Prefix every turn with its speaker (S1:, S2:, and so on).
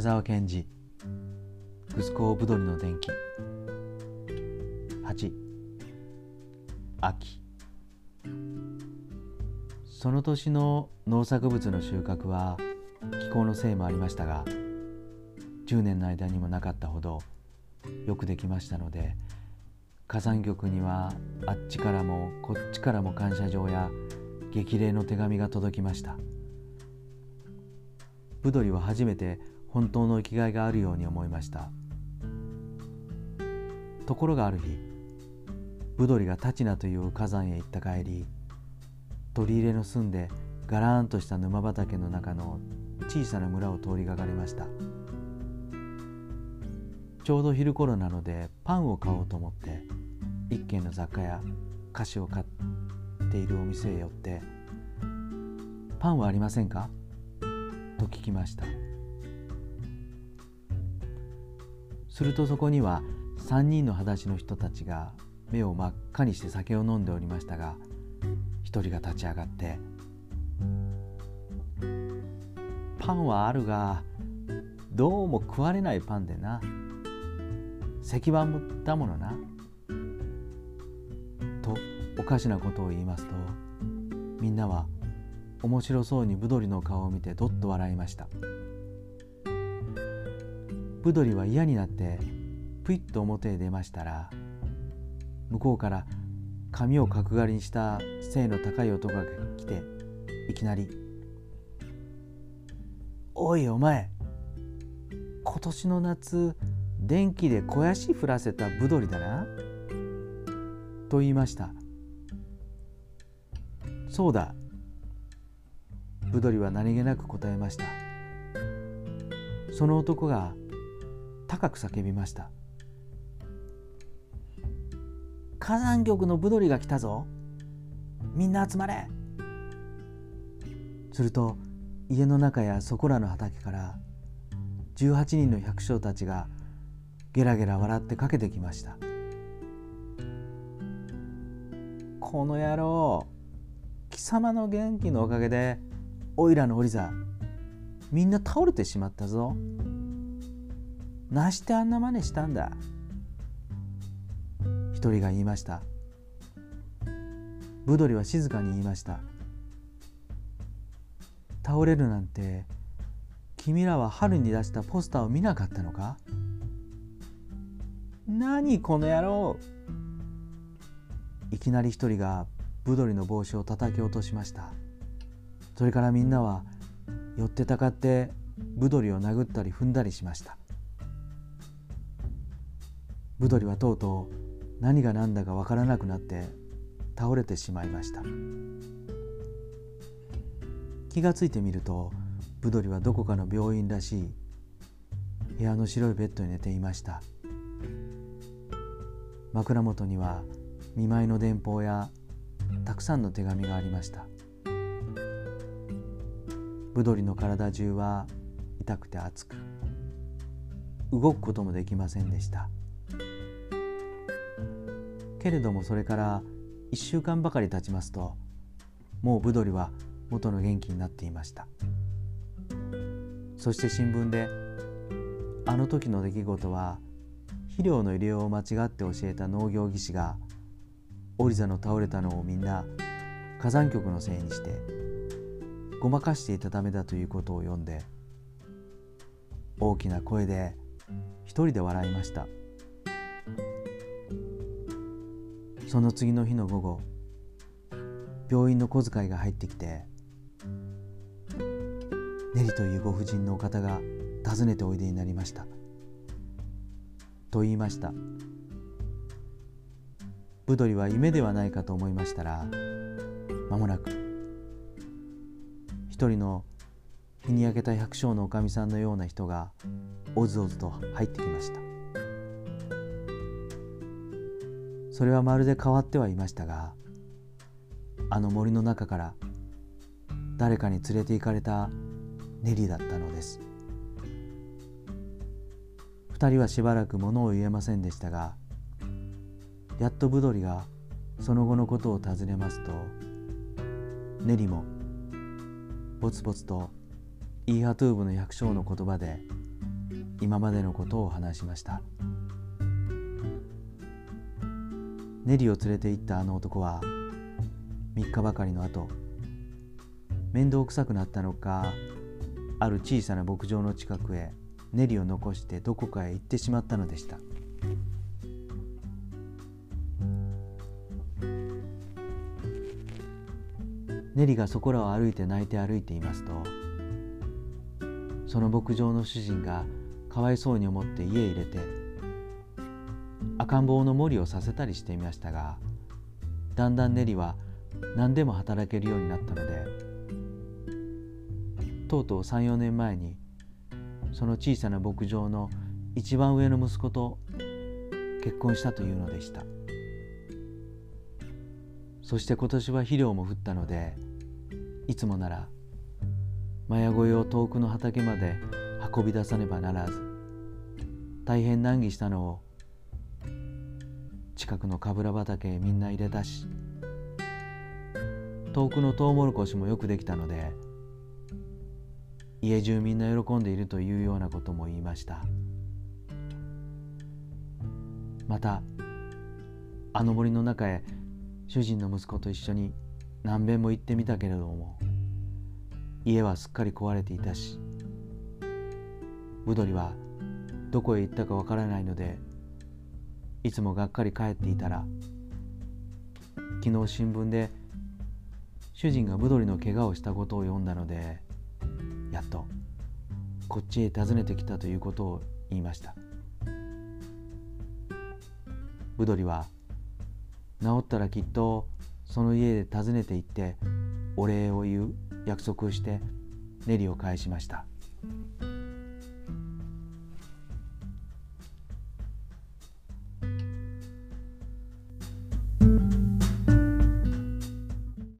S1: 宮沢賢治。グスコーブドリの電気。8秋。その年の農作物の収穫は気候のせいもありましたが10年の間にもなかったほどよくできましたので火山局にはあっちからもこっちからも感謝状や激励の手紙が届きました。ブドリは初めて本当の生きがいがあるように思いました。ところがある日ブドリがタチナという火山へ行った帰り取り入れの住んでガラーンとした沼畑の中の小さな村を通りがかりました。ちょうど昼頃なのでパンを買おうと思って一軒の雑貨や菓子を買っているお店へ寄って「パンはありませんか?」と聞きました。するとそこには3人の裸足の人たちが目を真っ赤にして酒を飲んでおりましたが一人が立ち上がって「パンはあるがどうも食われないパンでな。石板だものな」とおかしなことを言いますとみんなは面白そうにブドリの顔を見てどっと笑いました。ブドリは嫌になってぷいっと表へ出ましたら向こうから髪を角刈りにした背の高い男が来ていきなり「おいお前今年の夏電気で肥やし降らせたブドリだな」と言いました「そうだ」ブドリは何気なく答えました。その男が高く叫びました。火山局のブドリが来たぞ。みんな集まれ。すると家の中やそこらの畑から18人の百姓たちがゲラゲラ笑ってかけてきました。この野郎貴様の元気のおかげでおいらのオリザみんな倒れてしまったぞ。なしてあんな真似したんだ一人が言いました。ブドリは静かに言いました倒れるなんて君らは春に出したポスターを見なかったのか何この野郎？いきなり一人がブドリの帽子を叩き落としました。それからみんなは寄ってたかってブドリを殴ったり踏んだりしました。ブドリはとうとう何が何だか分からなくなって倒れてしまいました。気がついてみるとブドリはどこかの病院らしい部屋の白いベッドに寝ていました。枕元には見舞いの電報やたくさんの手紙がありました。ブドリの体中は痛くて熱く動くこともできませんでした。けれどもそれから1週間ばかり経ちますともうブドリは元の元気になっていました。そして新聞であの時の出来事は肥料の入れようを間違って教えた農業技師がオリザの倒れたのをみんな火山局のせいにしてごまかしていたためだということを読んで大きな声で一人で笑いました。その次の日の午後病院の小遣いが入ってきてネリというご婦人のお方が訪ねておいでになりました。と言いました。ブドリは夢ではないかと思いましたら間もなく一人の日に焼けた百姓のおかみさんのような人がおずおずと入ってきました。それはまるで変わってはいましたがあの森の中から誰かに連れて行かれたネリだったのです。二人はしばらく物を言えませんでしたがやっとブドリがその後のことを尋ねますとネリもぼつぼつとイーハトゥーブの百姓の言葉で今までのことを話しました。ネリを連れて行ったあの男は3日ばかりの後面倒くさくなったのかある小さな牧場の近くへネリを残してどこかへ行ってしまったのでした。ネリがそこらを歩いて泣いて歩いていますとその牧場の主人がかわいそうに思って家へ入れて赤ん坊の森をさせたりしていましたがだんだんネリは何でも働けるようになったのでとうとう34年前にその小さな牧場の一番上の息子と結婚したというのでした。そして今年は肥料も降ったのでいつもならマヤ小屋を遠くの畑まで運び出さねばならず大変難儀したのを近くのかぶら畑へみんな入れたし。遠くのトウモロコシもよくできたので家中みんな喜んでいるというようなことも言いました。またあの森の中へ主人の息子と一緒に何べんも行ってみたけれども家はすっかり壊れていたしブドリはどこへ行ったかわからないのでいつもがっかり帰っていたら昨日新聞で主人がブドリの怪我をしたことを読んだのでやっとこっちへ訪ねてきたということを言いました。ブドリは治ったらきっとその家で訪ねて行ってお礼を言う約束をしてネリを返しました。